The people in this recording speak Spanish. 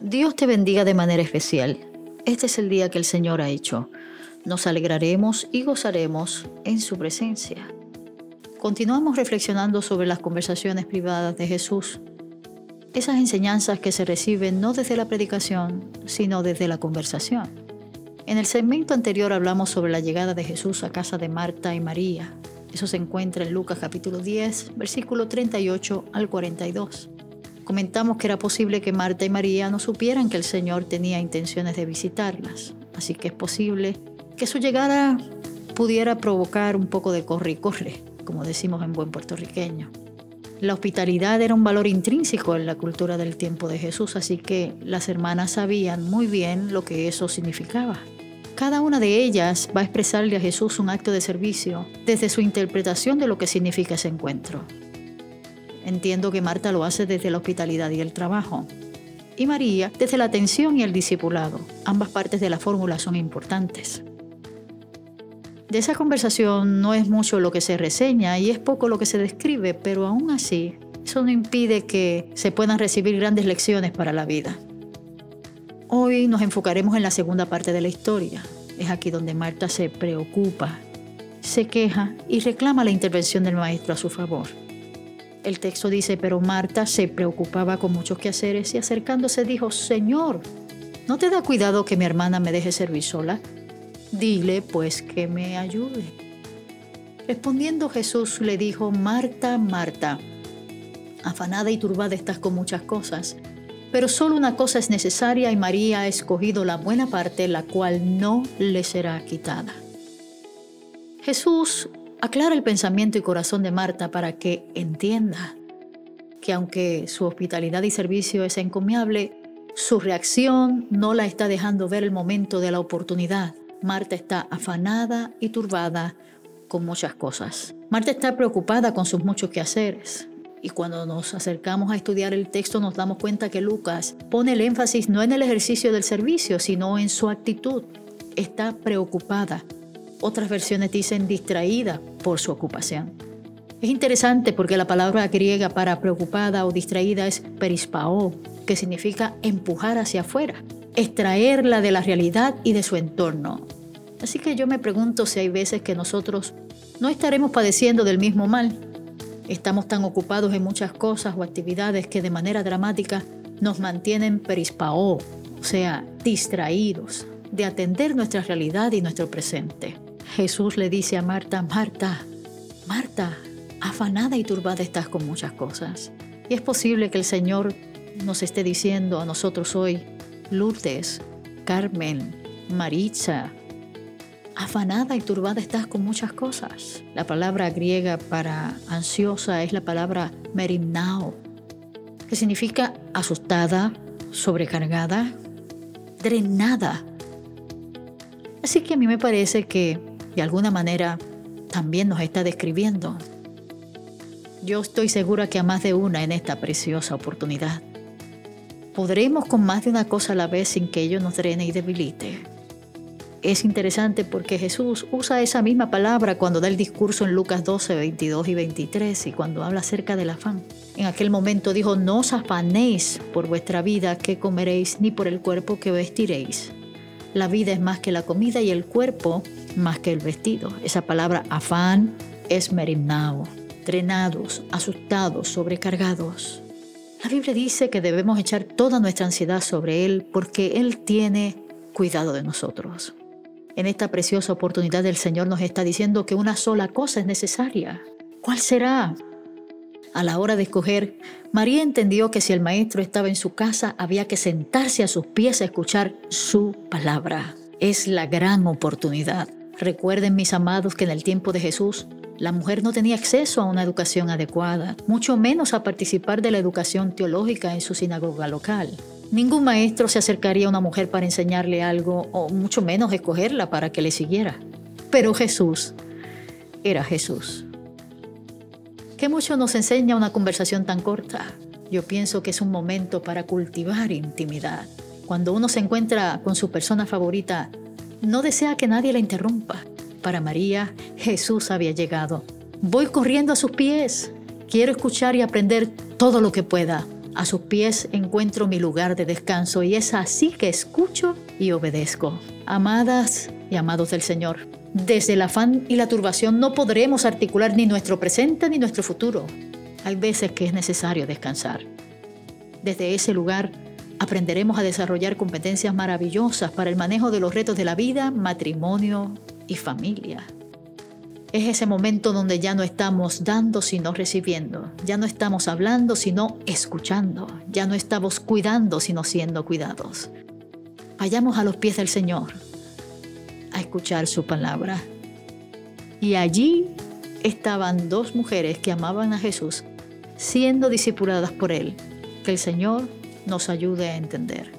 Dios te bendiga de manera especial. Este es el día que el Señor ha hecho. Nos alegraremos y gozaremos en su presencia. Continuamos reflexionando sobre las conversaciones privadas de Jesús. Esas enseñanzas que se reciben no desde la predicación, sino desde la conversación. En el segmento anterior hablamos sobre la llegada de Jesús a casa de Marta y María. Eso se encuentra en Lucas capítulo 10, versículo 38 al 42. Comentamos que era posible que Marta y María no supieran que el Señor tenía intenciones de visitarlas, así que es posible que su llegada pudiera provocar un poco de corre y corre, como decimos en buen puertorriqueño. La hospitalidad era un valor intrínseco en la cultura del tiempo de Jesús, así que las hermanas sabían muy bien lo que eso significaba. Cada una de ellas va a expresarle a Jesús un acto de servicio desde su interpretación de lo que significa ese encuentro. Entiendo que Marta lo hace desde la hospitalidad y el trabajo. Y María desde la atención y el discipulado. Ambas partes de la fórmula son importantes. De esa conversación no es mucho lo que se reseña y es poco lo que se describe, pero aún así, eso no impide que se puedan recibir grandes lecciones para la vida. Hoy nos enfocaremos en la segunda parte de la historia. Es aquí donde Marta se preocupa, se queja y reclama la intervención del maestro a su favor. El texto dice, pero Marta se preocupaba con muchos quehaceres y acercándose dijo, Señor, ¿no te da cuidado que mi hermana me deje servir sola? Dile pues que me ayude. Respondiendo Jesús le dijo, Marta, Marta, afanada y turbada estás con muchas cosas, pero solo una cosa es necesaria y María ha escogido la buena parte, la cual no le será quitada. Jesús aclara el pensamiento y corazón de Marta para que entienda que aunque su hospitalidad y servicio es encomiable, su reacción no la está dejando ver el momento de la oportunidad. Marta está afanada y turbada con muchas cosas. Marta está preocupada con sus muchos quehaceres. Y cuando nos acercamos a estudiar el texto nos damos cuenta que Lucas pone el énfasis no en el ejercicio del servicio, sino en su actitud. Está preocupada otras versiones dicen distraída por su ocupación. Es interesante porque la palabra griega para preocupada o distraída es perispao, que significa empujar hacia afuera, extraerla de la realidad y de su entorno. Así que yo me pregunto si hay veces que nosotros no estaremos padeciendo del mismo mal. Estamos tan ocupados en muchas cosas o actividades que de manera dramática nos mantienen perispao, o sea, distraídos de atender nuestra realidad y nuestro presente. Jesús le dice a Marta, Marta, Marta, afanada y turbada estás con muchas cosas. Y es posible que el Señor nos esté diciendo a nosotros hoy, Lourdes, Carmen, Maritza, afanada y turbada estás con muchas cosas. La palabra griega para ansiosa es la palabra merimnao, que significa asustada, sobrecargada, drenada. Así que a mí me parece que de alguna manera también nos está describiendo. Yo estoy segura que a más de una en esta preciosa oportunidad. Podremos con más de una cosa a la vez sin que ello nos drene y debilite. Es interesante porque Jesús usa esa misma palabra cuando da el discurso en Lucas 12, 22 y 23 y cuando habla acerca del afán. En aquel momento dijo, no os afanéis por vuestra vida que comeréis ni por el cuerpo que vestiréis. La vida es más que la comida y el cuerpo más que el vestido. Esa palabra afán es merimnao, trenados, asustados, sobrecargados. La Biblia dice que debemos echar toda nuestra ansiedad sobre Él porque Él tiene cuidado de nosotros. En esta preciosa oportunidad el Señor nos está diciendo que una sola cosa es necesaria. ¿Cuál será? A la hora de escoger, María entendió que si el Maestro estaba en su casa, había que sentarse a sus pies a escuchar su palabra. Es la gran oportunidad. Recuerden, mis amados, que en el tiempo de Jesús la mujer no tenía acceso a una educación adecuada, mucho menos a participar de la educación teológica en su sinagoga local. Ningún maestro se acercaría a una mujer para enseñarle algo, o mucho menos escogerla para que le siguiera. Pero Jesús era Jesús. ¿Qué mucho nos enseña una conversación tan corta? Yo pienso que es un momento para cultivar intimidad. Cuando uno se encuentra con su persona favorita, no desea que nadie la interrumpa. Para María, Jesús había llegado. Voy corriendo a sus pies. Quiero escuchar y aprender todo lo que pueda. A sus pies encuentro mi lugar de descanso y es así que escucho y obedezco. Amadas y amados del Señor, desde el afán y la turbación no podremos articular ni nuestro presente ni nuestro futuro. Hay veces que es necesario descansar. Desde ese lugar aprenderemos a desarrollar competencias maravillosas para el manejo de los retos de la vida, matrimonio y familia. Es ese momento donde ya no estamos dando sino recibiendo, ya no estamos hablando sino escuchando, ya no estamos cuidando sino siendo cuidados. Vayamos a los pies del Señor a escuchar su palabra. Y allí estaban dos mujeres que amaban a Jesús, siendo discipuladas por Él. Que el Señor nos ayude a entender.